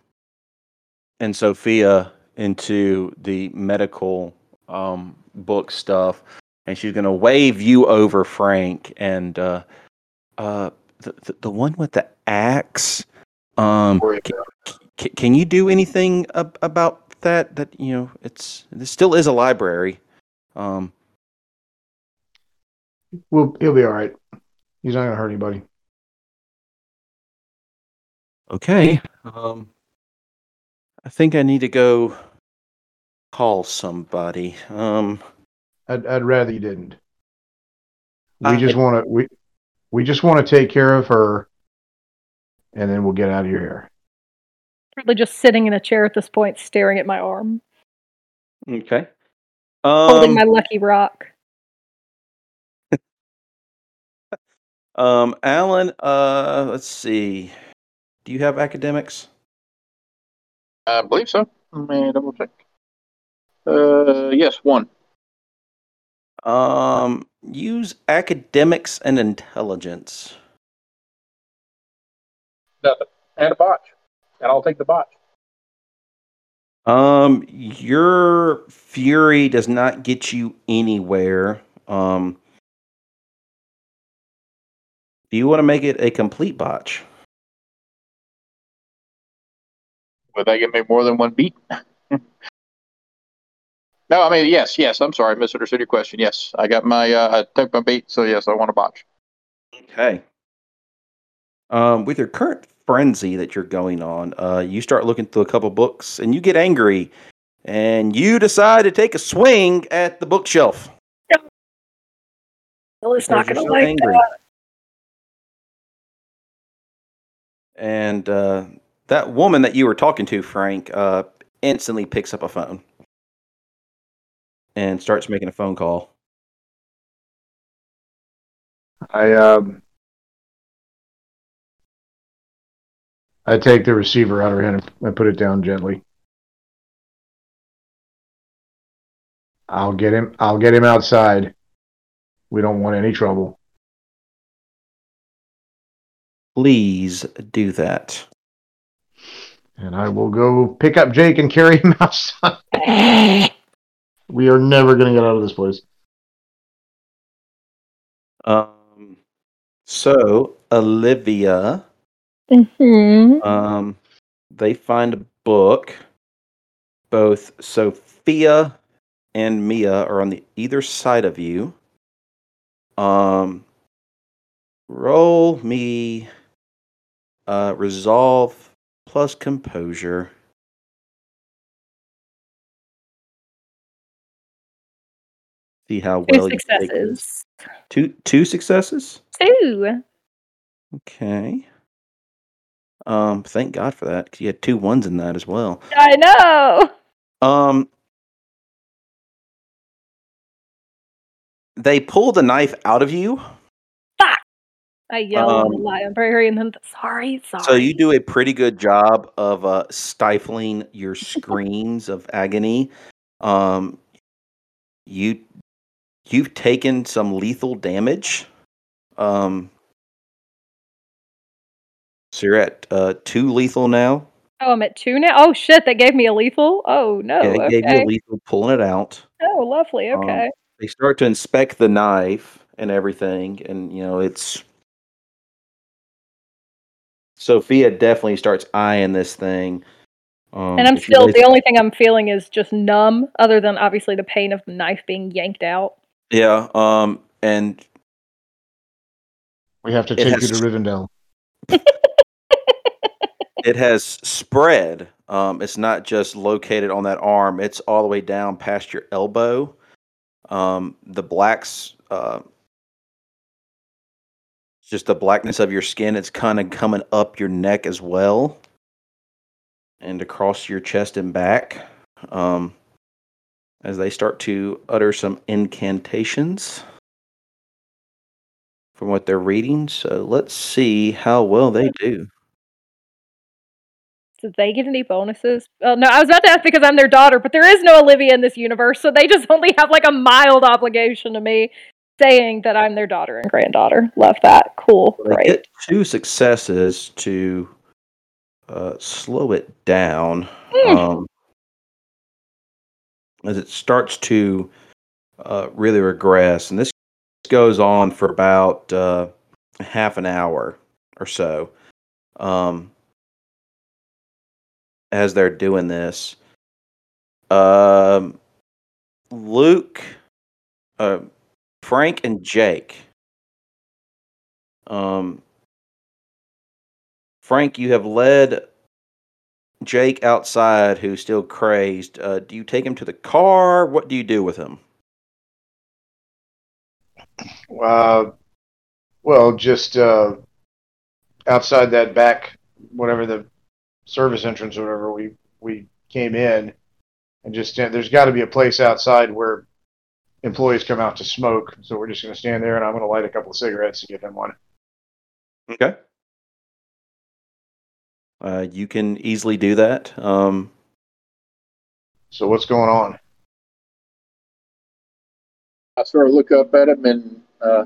and Sophia into the medical um book stuff, and she's going to wave you over, Frank, and uh, uh, the, the the one with the axe. Um, C- can you do anything ab- about that? That you know, it's this still is a library. Um, Well, he'll be all right. He's not gonna hurt anybody. okay. Um, I think I need to go call somebody. Um, I'd, I'd rather you didn't. We I- just want to we we just want to take care of her, and then we'll get out of your hair. Probably just sitting in a chair at this point, staring at my arm, okay. holding Um, my lucky rock. Um, Alan. Uh, let's see. Do you have academics? I believe so. Let me double check. Uh, yes, one. Um, use academics and intelligence. Nothing. And a botch. And I'll take the botch. Um, your fury does not get you anywhere. Um, do you want to make it a complete botch? Would that give me more than one beat? *laughs* no, I mean yes, yes. I'm sorry, I misunderstood your question. Yes, I got my uh, I took my beat, so yes, I want a botch. Okay. Um, with your current frenzy that you're going on, uh, you start looking through a couple books and you get angry, and you decide to take a swing at the bookshelf. Well, it's not going to you're so like that. And uh, that woman that you were talking to, Frank, uh, instantly picks up a phone and starts making a phone call. I um I take the receiver out of her hand and put it down gently. I'll get him. I'll get him outside. We don't want any trouble. Please do that. And I will go pick up Jake and carry him *laughs* outside. we are never going to get out of this place. Um, so Olivia, Mhm. um, they find a book. Both Sophia and Mia are on the either side of you. Um, roll me uh, resolve plus composure. See how Two well you take successes. Two two successes. Two. Okay. Um, thank God for that. 'cause you had two ones in that as well. I know. Um, they pull the knife out of you, I yell on the Um, library and then sorry, sorry. so you do a pretty good job of uh, stifling your screams of agony. Um, you you've taken some lethal damage. Um, so you're at uh, two lethal now. Oh, I'm at two now. Oh shit, that gave me a lethal. Oh no. yeah, they okay. gave you a lethal pulling it out. oh, lovely. Um, Okay. they start to inspect the knife and everything and you know it's sophia definitely starts eyeing this thing um, and I'm still guys- the only thing I'm feeling is just numb, other than obviously the pain of the knife being yanked out. yeah um and We have to take has- you to Rivendell. *laughs* it has spread um it's not just located on that arm it's all the way down past your elbow um the blacks uh just the blackness of your skin it's kind of coming up your neck as well and across your chest and back um as they start to utter some incantations from what they're reading. So let's see how well they do. Did they get any bonuses? Oh no, I was about to ask because I'm their daughter, but there is no Olivia in this universe, so they just *laughs* only have like a mild obligation to me, saying that I'm their daughter and granddaughter. Love that. Cool. Get two successes to uh, slow it down Hmm. um, as it starts to uh, really regress. And this goes on for about uh, half an hour or so um, as they're doing this. Um, Luke, uh, Frank, and Jake. Um, Frank, you have led Jake outside, who's still crazed. Uh, do you take him to the car? What do you do with him? Uh, well, just uh, outside that back, whatever the service entrance, or whatever we we came in, and just there's got to be a place outside where employees come out to smoke. So we're just going to stand there, and I'm going to light a couple of cigarettes to give him one. Okay. Uh, you can easily do that. Um, So what's going on? I sort of look up at him and uh,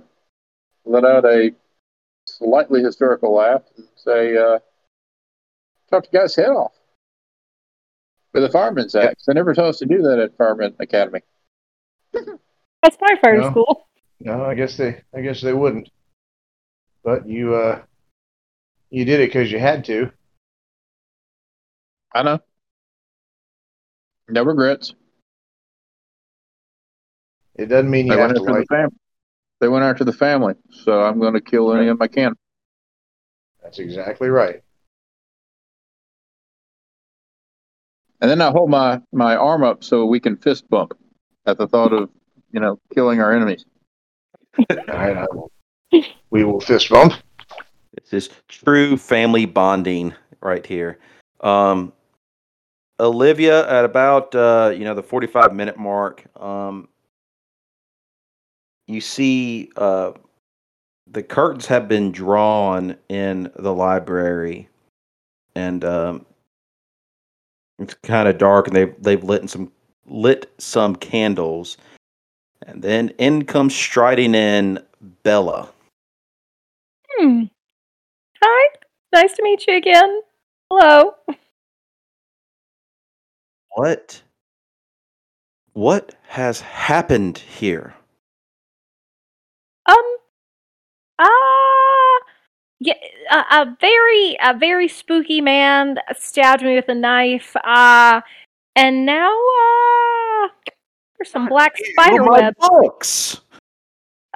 let out a slightly hysterical laugh and say, uh, "Talk the guy's head off." With a fireman's Yeah. axe. They never taught us to do that at Fireman Academy. *laughs* That's my fire No. school. No, I guess they I guess they wouldn't. But you uh, you did it because you had to. I know. No regrets. It doesn't mean you They have went to after the family. They went after the family, so I'm going to kill any of them I can. That's exactly right. And then I hold my, my arm up so we can fist bump at the thought of, you know, killing our enemies. *laughs* All right, I will, we will fist bump. It's this true family bonding right here. Um, Olivia, at about uh, you know the forty-five minute mark, um, you see uh, the curtains have been drawn in the library, and um, it's kind of dark, and they've they've lit some lit some candles, and then in comes striding in Bella. Hmm. Hi. Nice to meet you again. Hello. What? What has happened here? Um. Uh. Yeah. A, a very, a very spooky man stabbed me with a knife. Uh. And now, uh, there's some black spider webs. books!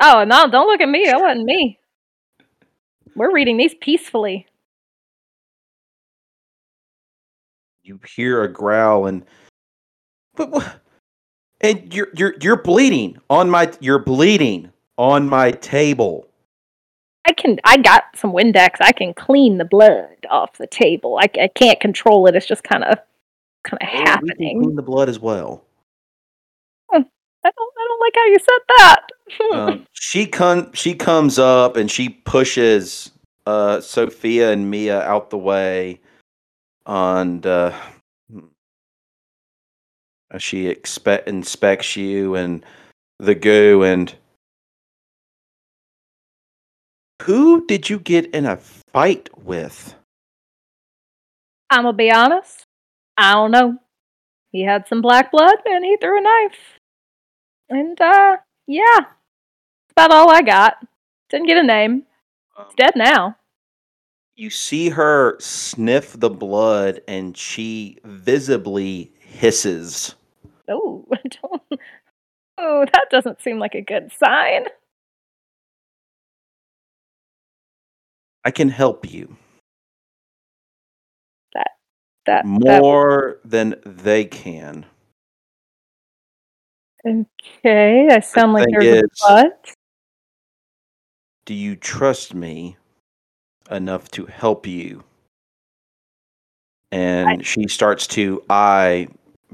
Oh no! Don't look at me. That wasn't me. We're reading these peacefully. You hear a growl and, but what? And you're you're you're bleeding on my you're bleeding on my table. I can. I got some Windex. I can clean the blood off the table. I, I can't control it. It's just kind of, kind of Oh, happening. clean the blood as well. I don't. I don't like how you said that. *laughs* Um, she con- she comes up and she pushes uh, Sophia and Mia out the way, and uh, she expe- inspects you and the goo and who did you get in a fight with? I'm gonna be honest. I don't know. He had some black blood and he threw a knife. And uh, yeah, that's about all I got. Didn't get a name. He's dead now. You see her sniff the blood and she visibly hisses. Oh, *laughs* don't. Oh, that doesn't seem like a good sign. I can help you That that more than they can. Okay. I sound like there's a but. Do you trust me enough to help you? And she starts to eye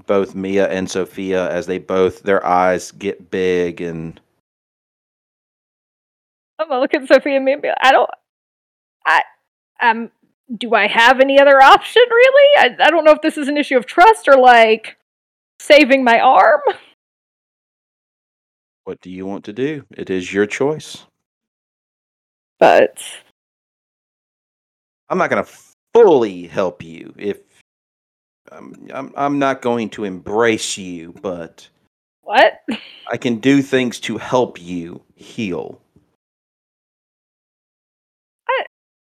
both Mia and Sophia as they both their eyes get big and I'm gonna look at Sophia and be I don't, I, um, do I have any other option really? I, I don't know if this is an issue of trust or like saving my arm. *laughs* What do you want to do? It is your choice. But I'm not going to fully help you if um, I'm, I'm not going to embrace you, but what? *laughs* I can do things to help you heal.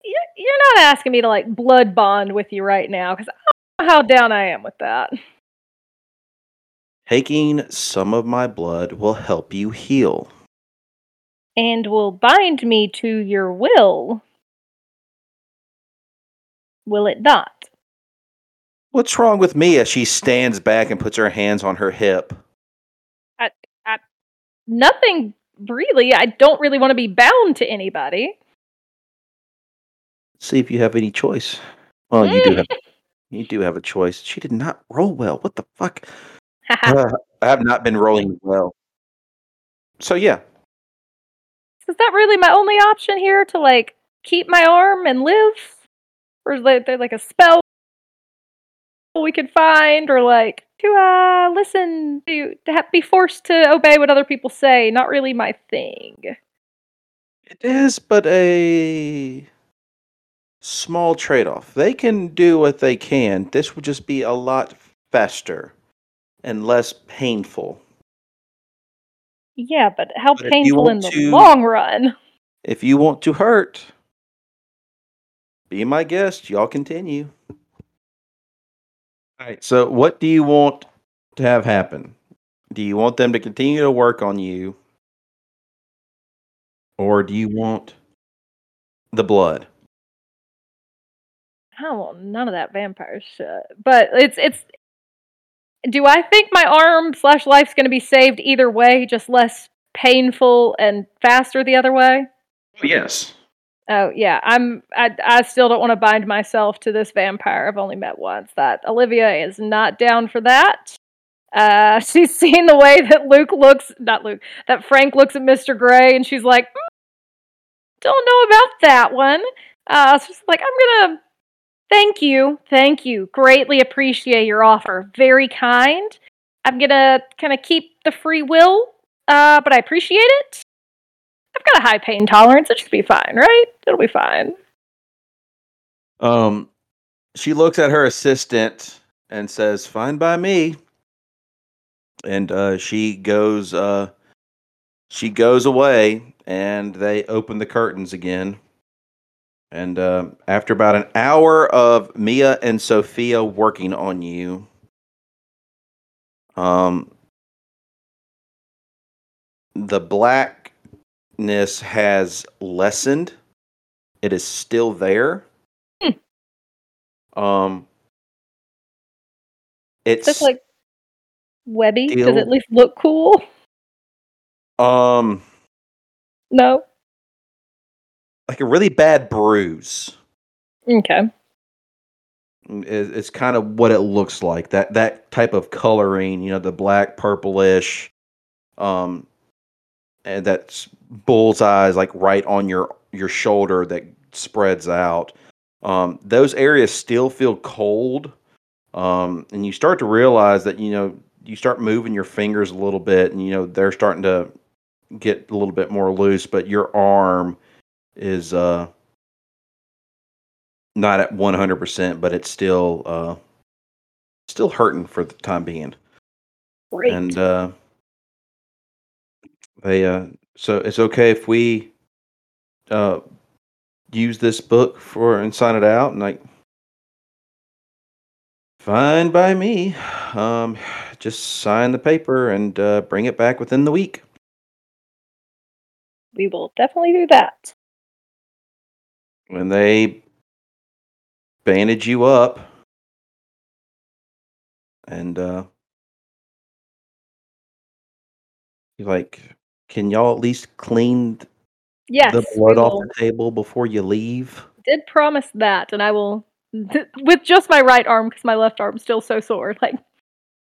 You're, you're not asking me to like blood bond with you right now because I don't know how down I am with that. Taking some of my blood will help you heal. And will bind me to your will. Will it not? What's wrong with Mia? She stands back and puts her hands on her hip. I, I, Nothing really. I don't really want to be bound to anybody. See if you have any choice. Well, you do have. *laughs* You do have a choice. She did not roll well. What the fuck? *laughs* Uh, I have not been rolling well. So yeah, is that really my only option here to like keep my arm and live? Or is there like a spell we could find, or like to uh listen to to have, be forced to obey what other people say? Not really my thing. it is, but a small trade-off. They can do what they can. This would just be a lot faster and less painful. Yeah, but how But painful in the to- long run? If you want to hurt, be my guest. Y'all continue. All right. So, what do you want to have happen? Do you want them to continue to work on you, or do you want the blood? I don't want none of that vampire shit. But it's it's. Do I think my arm slash life's going to be saved either way? Just less painful and faster the other way. Yes. Oh yeah, I'm. I I still don't want to bind myself to this vampire I've only met once. That Olivia is not down for that. Uh, *laughs* she's seen the way that Luke looks. Not Luke. That Frank looks at Mister Gray, and she's like, "Hmm, "Don't know about that one." Uh, so she's like, "I'm gonna." Thank you, thank you. Greatly appreciate your offer. Very kind. I'm gonna kind of keep the free will, uh, but I appreciate it. I've got a high pain tolerance. It should be fine, right? It'll be fine. Um, she looks at her assistant and says, "Fine by me." And uh, she goes. Uh, she goes away, and they open the curtains again. And uh, after about an hour of Mia and Sophia working on you, um, the blackness has lessened. It is still there. Um, it's like Webby. Does it at least look cool? um No. Like a really bad bruise. Okay. Is, is kind of what it looks like. That that type of coloring, you know, the black purplish, um, and that's bullseyes like right on your your shoulder that spreads out. Um, those areas still feel cold, um, and you start to realize that you know you start moving your fingers a little bit, and you know they're starting to get a little bit more loose, but your arm is uh not at 100%, but it's still uh still hurting for the time being. Great. And uh they uh so it's okay if we uh use this book for and sign it out and like fine by me. Um just sign the paper and uh bring it back within the week. we will definitely do that. When they bandage you up and uh you're like can y'all at least clean Yes. the blood off the table before you leave Did promise that, and I will, with just my right arm, because my left arm's still so sore, like,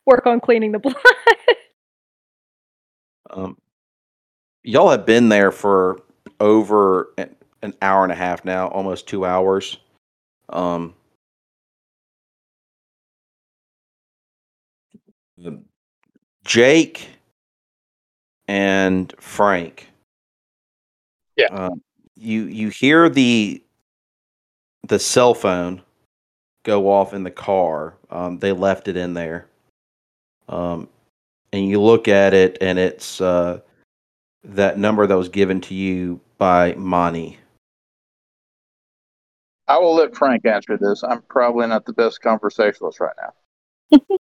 work on cleaning the *laughs* blood. um y'all have been there for over an, an hour and a half now, almost two hours. Um, Jake and Frank. Yeah. Uh, you you hear the the cell phone go off in the car. Um, they left it in there. Um, and you look at it, and it's uh, that number that was given to you by Monty. I will let Frank answer this. I'm probably not the best conversationalist right now. *laughs*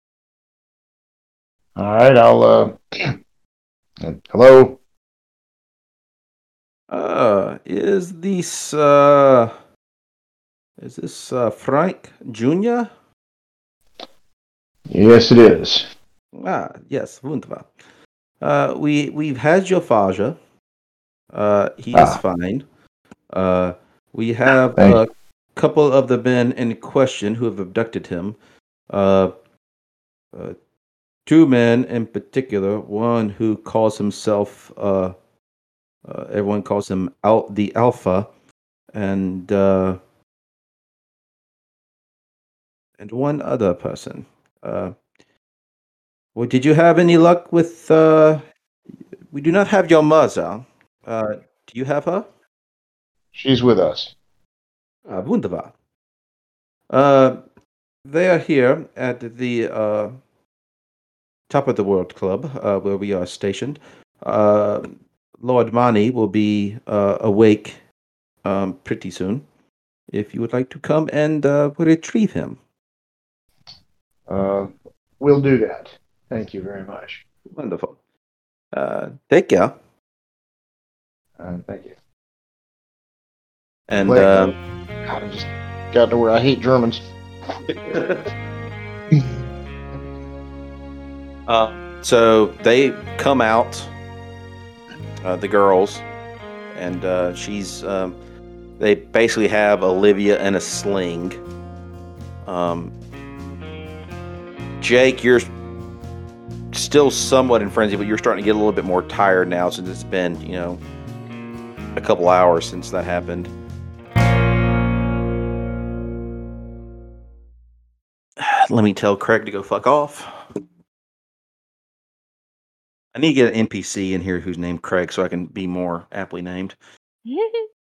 All right, I'll. Uh, *clears throat* hello. Uh, is this uh, is this uh, Frank Jr.? Yes, it is. Ah, yes, wunderbar. Uh, we we've had your father. Uh, he is Ah. fine. Uh, we have Thank a couple of the men in question who have abducted him. Uh, uh, two men in particular. One who calls himself. Uh, uh, everyone calls him Al- the Alpha, and uh, and one other person. Uh, well, did you have any luck with? We do not have your mother. Do you have her? She's with us. Ah, wunderbar. Uh, they are here at the uh, top of the World Club, uh, where we are stationed. Uh, Lord Mani will be uh, awake um, pretty soon. If you would like to come and uh, retrieve him, Uh, we'll do that. Thank you very much. wonderful. Uh, take care. Uh, thank you. And Wait. uh, God, I just got to where I hate Germans. *laughs* Uh, so they come out, uh, the girls, and uh, she's. Um, they basically have Olivia in a sling. Um, Jake, you're still somewhat in frenzy, but you're starting to get a little bit more tired now since it's been, you know, a couple hours since that happened. Let me tell Craig to go fuck off. I need to get an NPC in here who's named Craig so I can be more aptly named. *laughs*